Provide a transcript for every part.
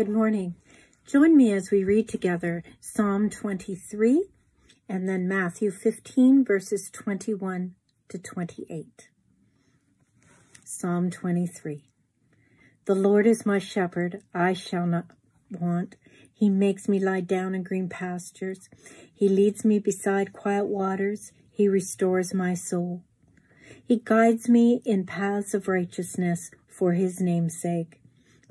Good morning. Join me as we read together Psalm 23 and then Matthew 15, verses 21 to 28. Psalm 23. The Lord is my shepherd, I shall not want. He makes me lie down in green pastures. He leads me beside quiet waters. He restores my soul. He guides me in paths of righteousness for his name's sake.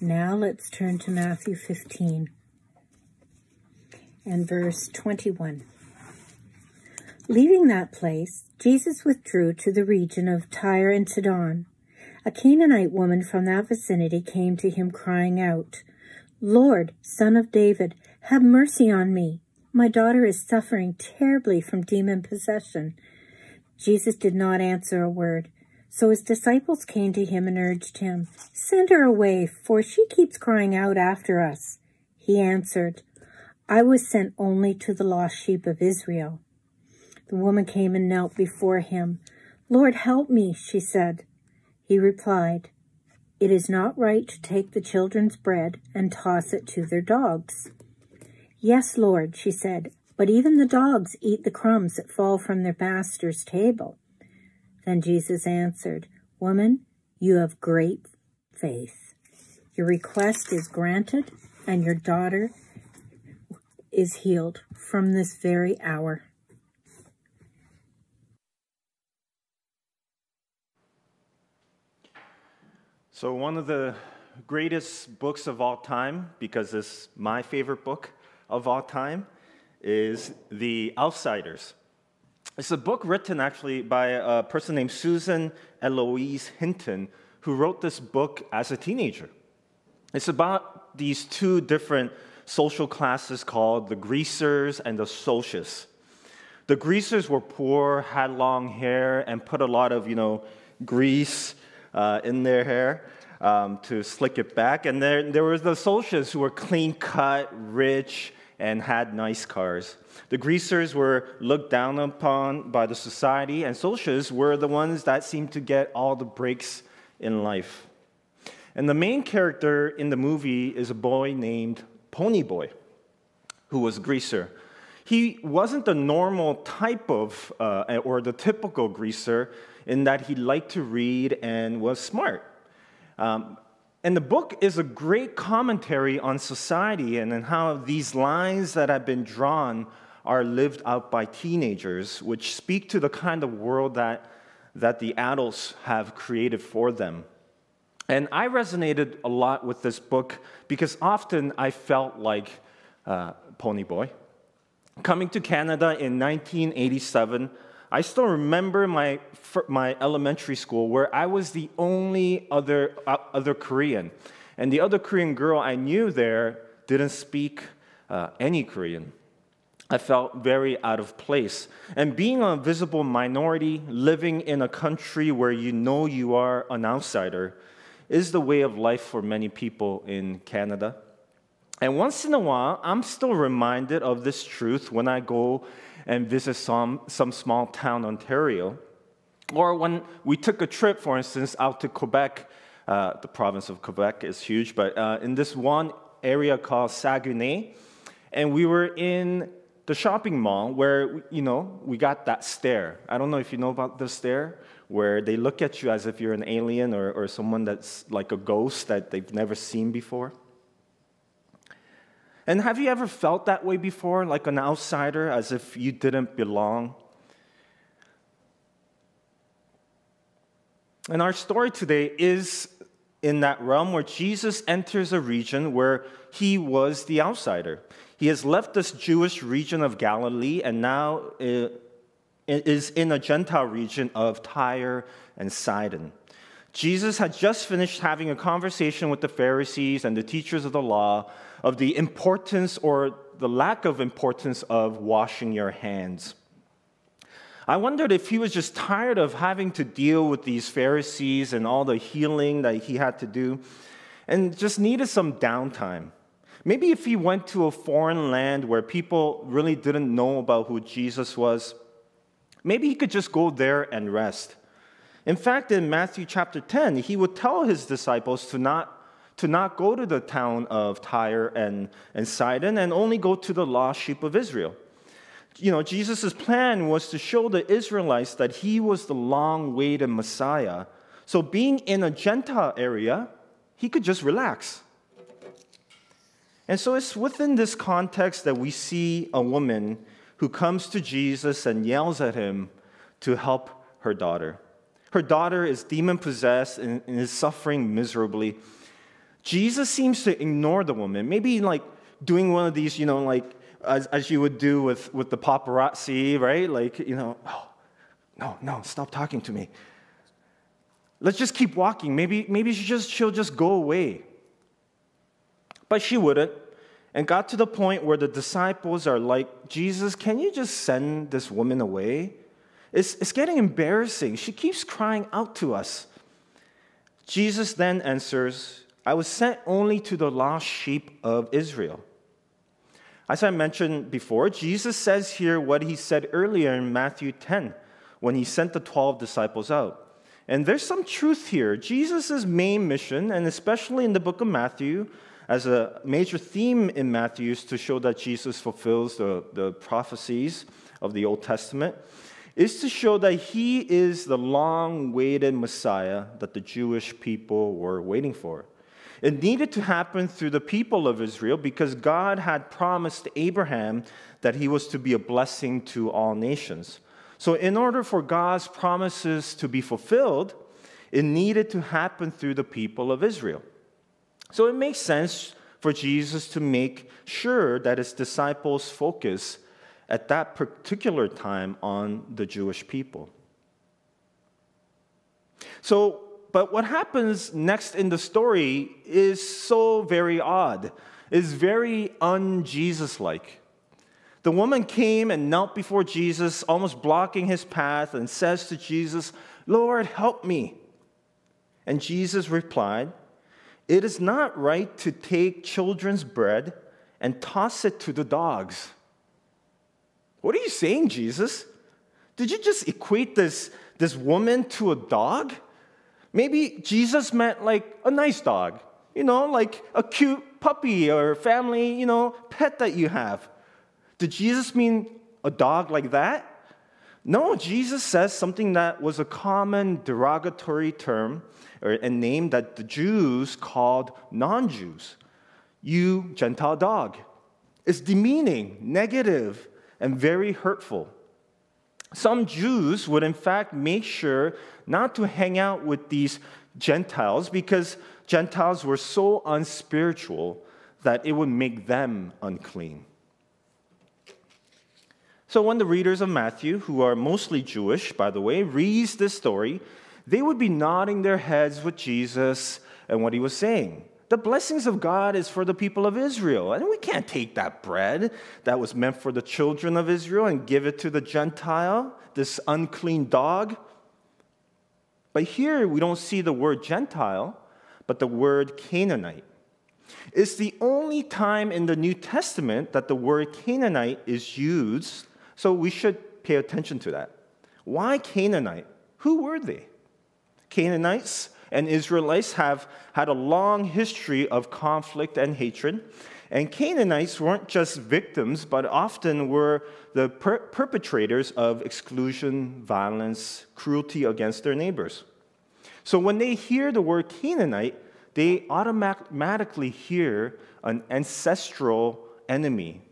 Now let's turn to Matthew 15 and verse 21. Leaving that place, Jesus withdrew to the region of Tyre and Sidon. A Canaanite woman from that vicinity came to him crying out, Lord, son of David, have mercy on me. My daughter is suffering terribly from demon possession. Jesus did not answer a word. So his disciples came to him and urged him, Send her away, for she keeps crying out after us. He answered, I was sent only to the lost sheep of Israel. The woman came and knelt before him. Lord, help me, she said. He replied, It is not right to take the children's bread and toss it to their dogs. Yes, Lord, she said, but even the dogs eat the crumbs that fall from their master's table. Then Jesus answered, Woman, you have great faith. Your request is granted, and your daughter is healed from this very hour. So, one of the greatest books of all time, because it's my favorite book of all time, is The Outsiders. It's a book written actually by a person named Susan Eloise Hinton, who wrote this book as a teenager. It's about these two different social classes called the greasers and the socius. The greasers were poor, had long hair, and put a lot of, you know, grease uh, in their hair um, to slick it back. And there, there was the socius who were clean cut, rich, and had nice cars. The greasers were looked down upon by the society, and socials were the ones that seemed to get all the breaks in life. And the main character in the movie is a boy named Ponyboy, who was a greaser. He wasn't the normal type of, uh, or the typical greaser, in that he liked to read and was smart. Um, and the book is a great commentary on society and, and how these lines that have been drawn are lived out by teenagers, which speak to the kind of world that, that the adults have created for them. And I resonated a lot with this book because often I felt like uh, Ponyboy. Coming to Canada in 1987, I still remember my, my elementary school where I was the only other, uh, other Korean. And the other Korean girl I knew there didn't speak uh, any Korean. I felt very out of place. And being a visible minority, living in a country where you know you are an outsider, is the way of life for many people in Canada. And once in a while, I'm still reminded of this truth when I go and visit some, some small town, Ontario. Or when we took a trip, for instance, out to Quebec, uh, the province of Quebec is huge, but uh, in this one area called Saguenay, and we were in the shopping mall where, you know, we got that stare. I don't know if you know about the stare, where they look at you as if you're an alien or, or someone that's like a ghost that they've never seen before. And have you ever felt that way before, like an outsider, as if you didn't belong? And our story today is in that realm where Jesus enters a region where he was the outsider. He has left this Jewish region of Galilee and now uh, is in a Gentile region of Tyre and Sidon. Jesus had just finished having a conversation with the Pharisees and the teachers of the law of the importance or the lack of importance of washing your hands. I wondered if he was just tired of having to deal with these Pharisees and all the healing that he had to do and just needed some downtime. Maybe if he went to a foreign land where people really didn't know about who Jesus was, maybe he could just go there and rest. In fact, in Matthew chapter 10, he would tell his disciples to not, to not go to the town of Tyre and, and Sidon and only go to the lost sheep of Israel you know, Jesus' plan was to show the Israelites that he was the long awaited Messiah. So, being in a Gentile area, he could just relax. And so, it's within this context that we see a woman who comes to Jesus and yells at him to help her daughter. Her daughter is demon possessed and, is suffering miserably. Jesus seems to ignore the woman, maybe like doing one of these, you know, like as, as you would do with, with the paparazzi, right? Like, you know, oh, no, no, stop talking to me. Let's just keep walking. Maybe, maybe she just, she'll just go away. But she wouldn't, and got to the point where the disciples are like, Jesus, can you just send this woman away? It's, it's getting embarrassing. She keeps crying out to us. Jesus then answers, I was sent only to the lost sheep of Israel. As I mentioned before, Jesus says here what he said earlier in Matthew 10 when he sent the 12 disciples out. And there's some truth here. Jesus' main mission, and especially in the book of Matthew, as a major theme in Matthew, is to show that Jesus fulfills the, the prophecies of the Old Testament, is to show that he is the long awaited Messiah that the Jewish people were waiting for. It needed to happen through the people of Israel because God had promised Abraham that he was to be a blessing to all nations. So, in order for God's promises to be fulfilled, it needed to happen through the people of Israel. So, it makes sense for Jesus to make sure that his disciples focus at that particular time on the Jewish people. So, but what happens next in the story is so very odd, is very un Jesus like. The woman came and knelt before Jesus, almost blocking his path, and says to Jesus, Lord, help me. And Jesus replied, It is not right to take children's bread and toss it to the dogs. What are you saying, Jesus? Did you just equate this, this woman to a dog? Maybe Jesus meant like a nice dog, you know, like a cute puppy or family, you know, pet that you have. Did Jesus mean a dog like that? No, Jesus says something that was a common derogatory term or a name that the Jews called non Jews. You Gentile dog. It's demeaning, negative, and very hurtful. Some Jews would, in fact, make sure not to hang out with these Gentiles because Gentiles were so unspiritual that it would make them unclean. So when the readers of Matthew, who are mostly Jewish, by the way, reads this story, they would be nodding their heads with Jesus and what he was saying. The blessings of God is for the people of Israel. And we can't take that bread that was meant for the children of Israel and give it to the Gentile, this unclean dog. But here we don't see the word Gentile, but the word Canaanite. It's the only time in the New Testament that the word Canaanite is used, so we should pay attention to that. Why Canaanite? Who were they? Canaanites and Israelites have had a long history of conflict and hatred. And Canaanites weren't just victims, but often were the per- perpetrators of exclusion, violence, cruelty against their neighbors. So when they hear the word Canaanite, they automatically hear an ancestral enemy.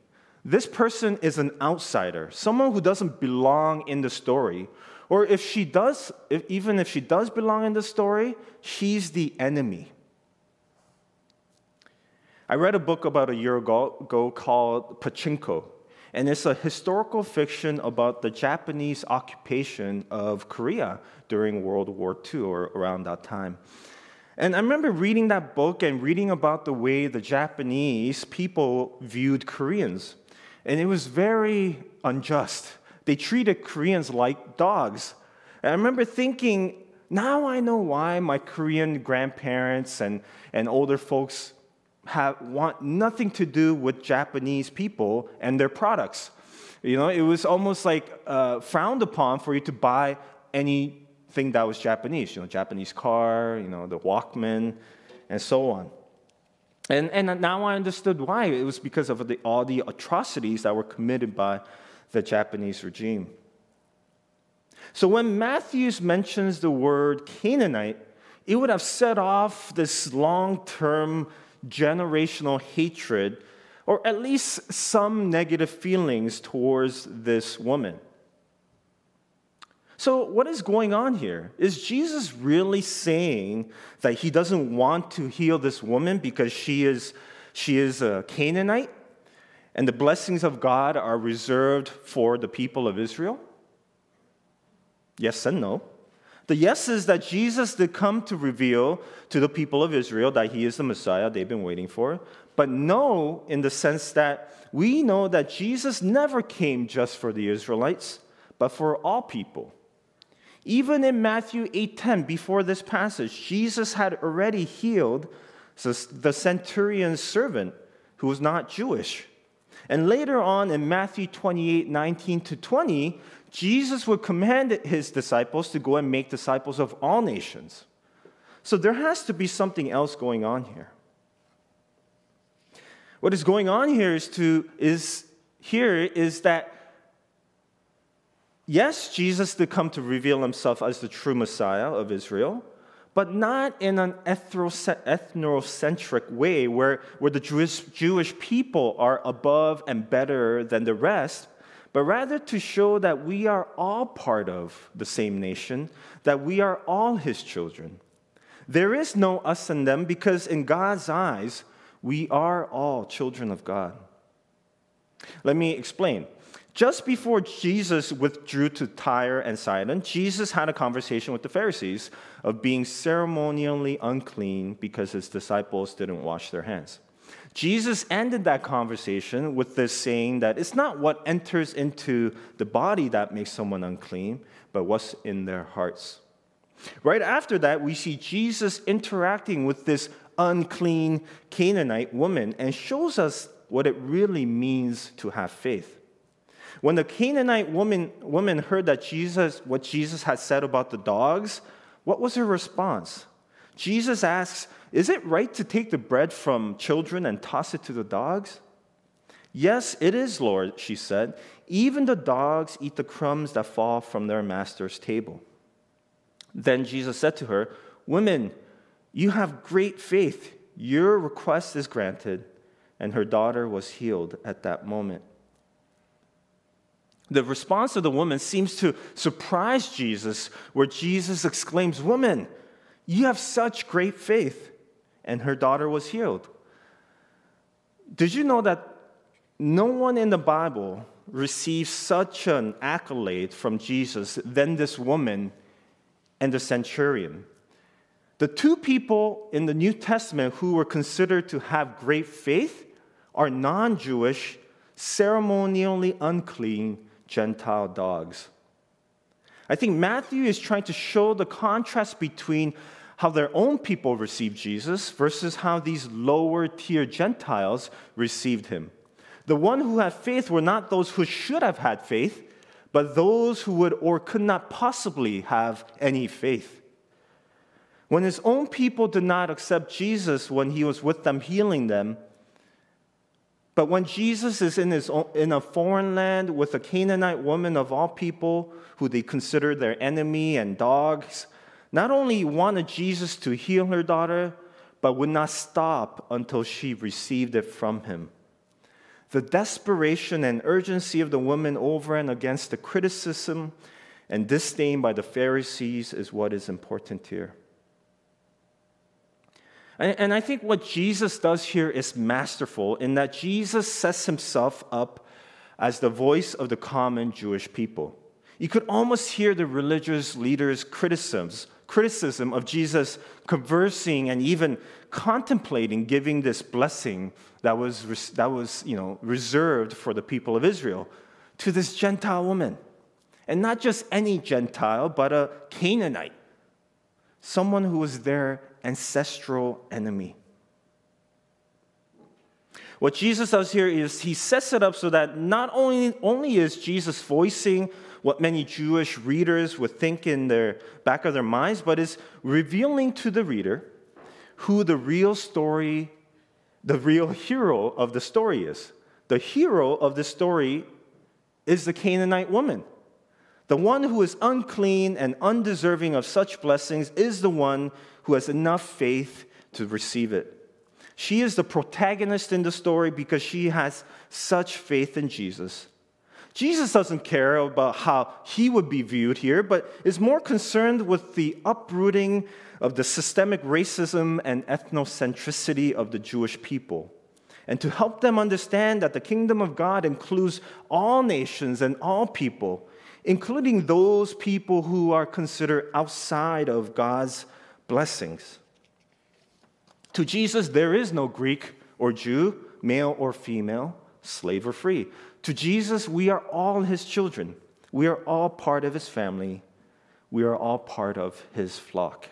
This person is an outsider, someone who doesn't belong in the story, or if she does, if, even if she does belong in the story, she's the enemy. I read a book about a year ago, ago called Pachinko. and it's a historical fiction about the Japanese occupation of Korea during World War II or around that time. And I remember reading that book and reading about the way the Japanese people viewed Koreans. And it was very unjust. They treated Koreans like dogs. And I remember thinking, now I know why my Korean grandparents and, and older folks have, want nothing to do with Japanese people and their products. You know, it was almost like uh, frowned upon for you to buy anything that was Japanese, you know, Japanese car, you know, the Walkman, and so on. And, and now I understood why. It was because of the, all the atrocities that were committed by the Japanese regime. So when Matthews mentions the word Canaanite, it would have set off this long term generational hatred, or at least some negative feelings towards this woman. So, what is going on here? Is Jesus really saying that he doesn't want to heal this woman because she is, she is a Canaanite and the blessings of God are reserved for the people of Israel? Yes and no. The yes is that Jesus did come to reveal to the people of Israel that he is the Messiah they've been waiting for. But no, in the sense that we know that Jesus never came just for the Israelites, but for all people. Even in Matthew 8:10, before this passage, Jesus had already healed the centurion's servant who was not Jewish. And later on in Matthew 28 19 to 20, Jesus would command his disciples to go and make disciples of all nations. So there has to be something else going on here. What is going on here is to is here is that yes, Jesus did come to reveal himself as the true Messiah of Israel, but not in an ethnocentric way where, where the Jewish, Jewish people are above and better than the rest, but rather to show that we are all part of the same nation, that we are all his children. There is no us and them because in God's eyes, we are all children of God. Let me explain. Just before Jesus withdrew to Tyre and Sidon, Jesus had a conversation with the Pharisees of being ceremonially unclean because his disciples didn't wash their hands. Jesus ended that conversation with this saying that it's not what enters into the body that makes someone unclean, but what's in their hearts. Right after that, we see Jesus interacting with this unclean Canaanite woman and shows us what it really means to have faith. When the Canaanite woman, woman heard that Jesus, what Jesus had said about the dogs, what was her response? Jesus asks, Is it right to take the bread from children and toss it to the dogs? Yes, it is, Lord, she said. Even the dogs eat the crumbs that fall from their master's table. Then Jesus said to her, Women, you have great faith. Your request is granted. And her daughter was healed at that moment. The response of the woman seems to surprise Jesus, where Jesus exclaims, Woman, you have such great faith. And her daughter was healed. Did you know that no one in the Bible received such an accolade from Jesus than this woman and the centurion? The two people in the New Testament who were considered to have great faith are non Jewish, ceremonially unclean Gentile dogs. I think Matthew is trying to show the contrast between how their own people received Jesus versus how these lower tier Gentiles received him. The one who had faith were not those who should have had faith, but those who would or could not possibly have any faith. When his own people did not accept Jesus when he was with them healing them, but when Jesus is in, his own, in a foreign land with a Canaanite woman of all people who they consider their enemy and dogs, not only wanted Jesus to heal her daughter, but would not stop until she received it from him. The desperation and urgency of the woman over and against the criticism and disdain by the Pharisees is what is important here. And I think what Jesus does here is masterful in that Jesus sets himself up as the voice of the common Jewish people. You could almost hear the religious leaders' criticisms, criticism of Jesus conversing and even contemplating giving this blessing that was, that was you know, reserved for the people of Israel to this Gentile woman. And not just any Gentile, but a Canaanite, someone who was their ancestral enemy. What Jesus does here is he sets it up so that not only, only is Jesus voicing what many Jewish readers would think in their back of their minds, but is revealing to the reader who the real story, the real hero of the story is. The hero of the story is the Canaanite woman. The one who is unclean and undeserving of such blessings is the one who has enough faith to receive it. She is the protagonist in the story because she has such faith in Jesus. Jesus doesn't care about how he would be viewed here, but is more concerned with the uprooting of the systemic racism and ethnocentricity of the Jewish people, and to help them understand that the kingdom of God includes all nations and all people, including those people who are considered outside of God's blessings. To Jesus, there is no Greek or Jew, male or female, slave or free. To Jesus, we are all his children. We are all part of his family. We are all part of his flock.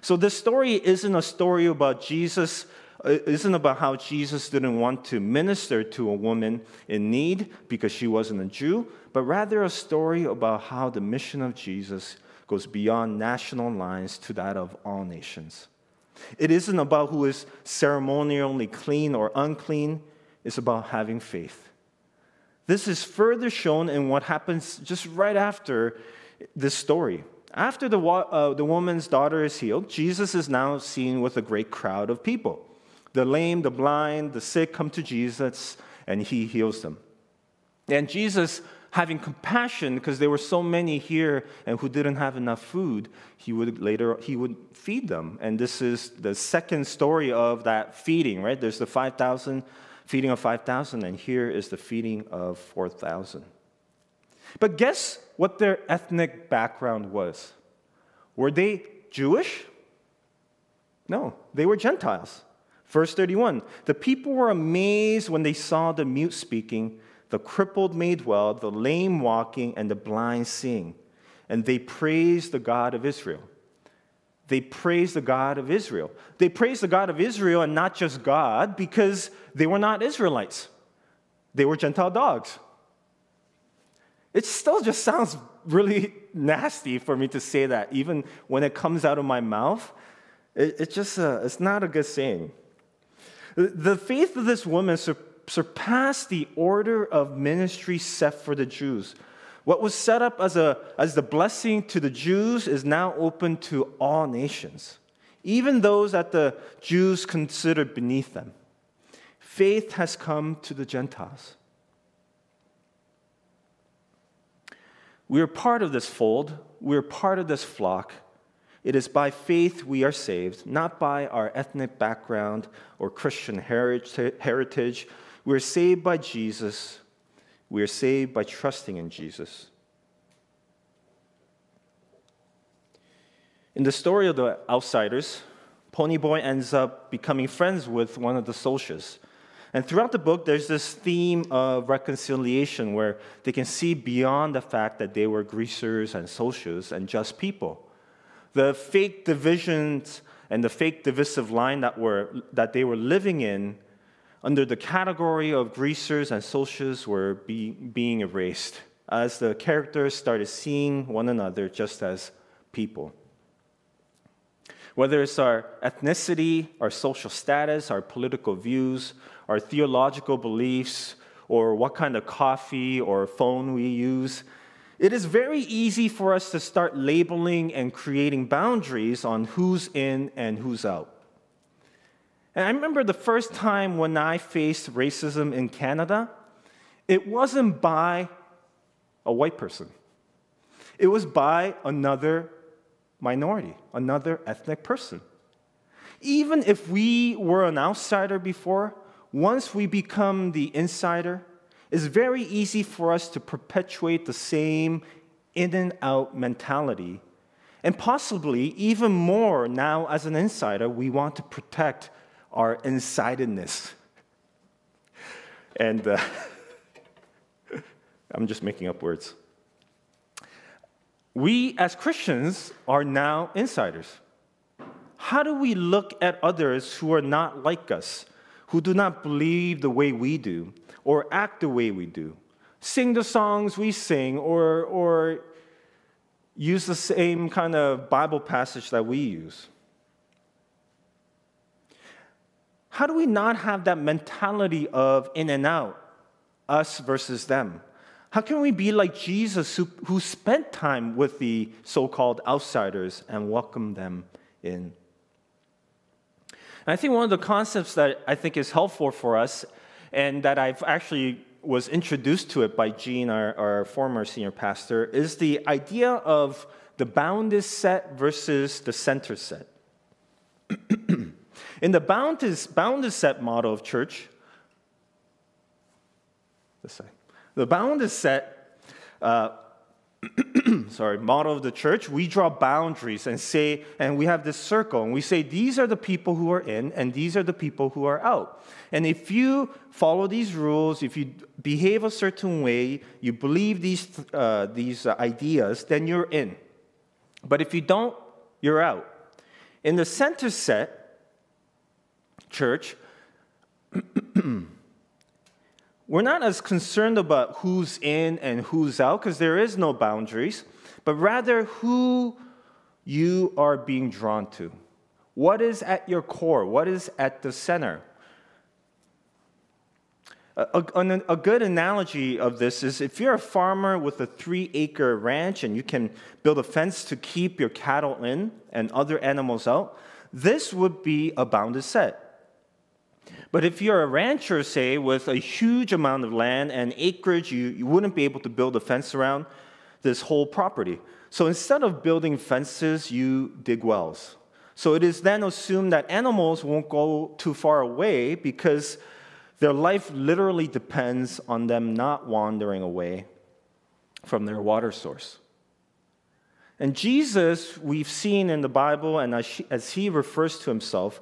So, this story isn't a story about Jesus, uh, isn't about how Jesus didn't want to minister to a woman in need because she wasn't a Jew, but rather a story about how the mission of Jesus goes beyond national lines to that of all nations. It isn't about who is ceremonially clean or unclean, it's about having faith. This is further shown in what happens just right after this story. After the, uh, the woman's daughter is healed, Jesus is now seen with a great crowd of people. The lame, the blind, the sick come to Jesus, and he heals them. And Jesus having compassion because there were so many here and who didn't have enough food, he would later he would feed them. And this is the second story of that feeding, right? There's the 5,000 feeding of 5,000 and here is the feeding of 4,000. But guess what their ethnic background was? Were they Jewish? No, they were Gentiles. Verse 31 The people were amazed when they saw the mute speaking the crippled made well, the lame walking, and the blind seeing. And they praised the God of Israel. They praised the God of Israel. They praised the God of Israel and not just God because they were not Israelites. They were Gentile dogs. It still just sounds really nasty for me to say that, even when it comes out of my mouth. It, it just, uh, it's not a good saying. The faith of this woman surpassed the order of ministry set for the Jews. What was set up as, a, as the blessing to the Jews is now open to all nations, even those that the Jews considered beneath them. Faith has come to the Gentiles. We are part of this fold, we are part of this flock. It is by faith we are saved, not by our ethnic background or Christian heritage we're saved by Jesus. We are saved by trusting in Jesus. In the story of the outsiders, Ponyboy ends up becoming friends with one of the soldiers. And throughout the book, there's this theme of reconciliation where they can see beyond the fact that they were greasers and socials and just people. The fake divisions and the fake divisive line that, were, that they were living in under the category of greasers and socials were be, being erased as the characters started seeing one another just as people. Whether it's our ethnicity, our social status, our political views, our theological beliefs, or what kind of coffee or phone we use, it is very easy for us to start labeling and creating boundaries on who's in and who's out. And I remember the first time when I faced racism in Canada, it wasn't by a white person, it was by another minority, another ethnic person. Even if we were an outsider before, once we become the insider, it's very easy for us to perpetuate the same in and out mentality. And possibly even more now, as an insider, we want to protect our insidedness. And uh, I'm just making up words. We, as Christians, are now insiders. How do we look at others who are not like us, who do not believe the way we do, or act the way we do? Sing the songs we sing, or, or use the same kind of Bible passage that we use? How do we not have that mentality of in and out, us versus them? How can we be like Jesus who, who spent time with the so called outsiders and welcomed them in? And I think one of the concepts that I think is helpful for us, and that I've actually was introduced to it by Gene, our, our former senior pastor, is the idea of the bounded set versus the center set. In the bounded, bounded set model of church. The bounded set, uh, sorry, model of the church, we draw boundaries and say, and we have this circle, and we say these are the people who are in, and these are the people who are out. And if you follow these rules, if you behave a certain way, you believe these, uh, these ideas, then you're in. But if you don't, you're out. In the center set church, we're not as concerned about who's in and who's out because there is no boundaries, but rather who you are being drawn to. What is at your core? What is at the center? A, a, a, good analogy of this is if you're a farmer with a three acre ranch and you can build a fence to keep your cattle in and other animals out, this would be a bounded set. But if you're a rancher, say, with a huge amount of land and acreage, you, you wouldn't be able to build a fence around this whole property. So instead of building fences, you dig wells. So it is then assumed that animals won't go too far away because their life literally depends on them not wandering away from their water source. And Jesus, we've seen in the Bible, and as he refers to himself,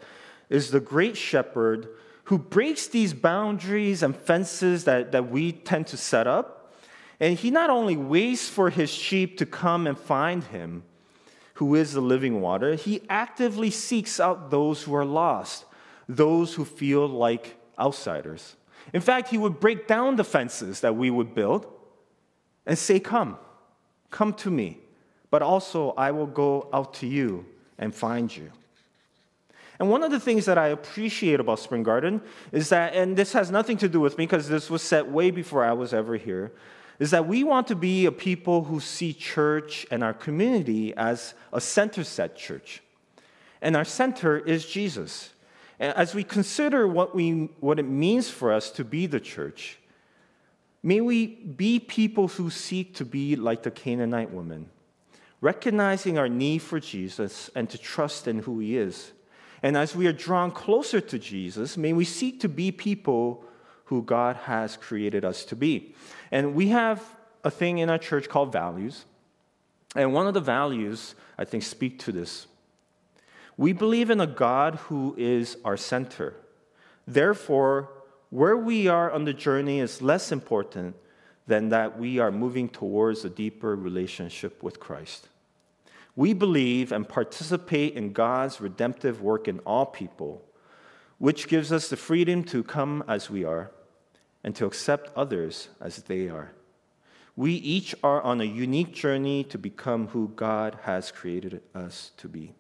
is the great shepherd who breaks these boundaries and fences that, that we tend to set up. And he not only waits for his sheep to come and find him, who is the living water, he actively seeks out those who are lost, those who feel like outsiders. In fact, he would break down the fences that we would build and say, Come, come to me, but also I will go out to you and find you. And one of the things that I appreciate about Spring Garden is that, and this has nothing to do with me because this was set way before I was ever here, is that we want to be a people who see church and our community as a center set church. And our center is Jesus. And as we consider what, we, what it means for us to be the church, may we be people who seek to be like the Canaanite woman, recognizing our need for Jesus and to trust in who he is and as we are drawn closer to Jesus, may we seek to be people who God has created us to be. And we have a thing in our church called values. And one of the values, I think, speak to this. We believe in a God who is our center. Therefore, where we are on the journey is less important than that we are moving towards a deeper relationship with Christ. We believe and participate in God's redemptive work in all people, which gives us the freedom to come as we are and to accept others as they are. We each are on a unique journey to become who God has created us to be.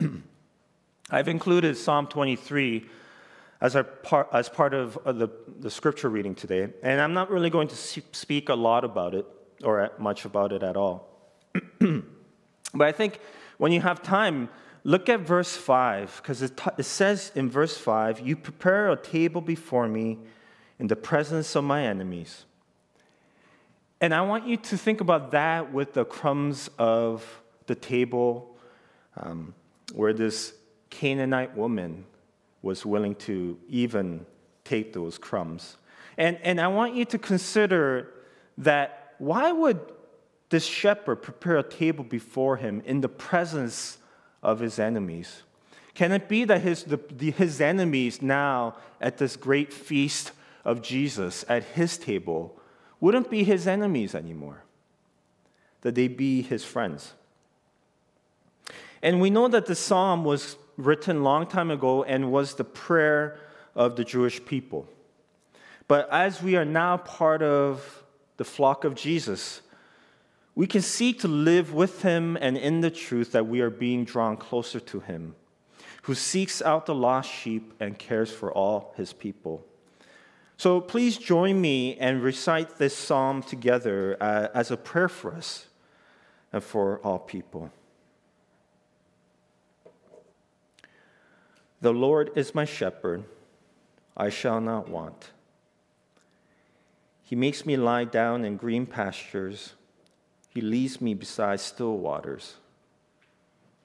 I've included Psalm 23 as, part, as part of uh, the, the scripture reading today, and I'm not really going to speak a lot about it or much about it at all. but I think when you have time, look at verse 5, because it, it says in verse 5, You prepare a table before me in the presence of my enemies. And I want you to think about that with the crumbs of the table um, where this Canaanite woman was willing to even take those crumbs. And, and I want you to consider why would this shepherd prepare a table before him in the presence of his enemies? Can it be that his, the, the, his enemies now at this great feast of Jesus at his table wouldn't be his enemies anymore? That they be his friends? And we know that the psalm was written long time ago and was the prayer of the Jewish people. But as we are now part of the flock of Jesus, we can seek to live with him and in the truth that we are being drawn closer to him, who seeks out the lost sheep and cares for all his people. So please join me and recite this psalm together uh, as a prayer for us and for all people. The Lord is my shepherd, I shall not want. He makes me lie down in green pastures. He leads me beside still waters.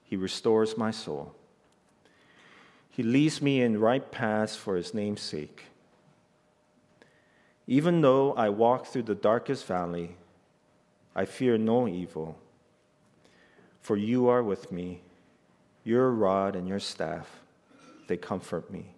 He restores my soul. He leads me in right paths for his name's sake. Even though I walk through the darkest valley, I fear no evil, for you are with me. Your rod and your staff they comfort me.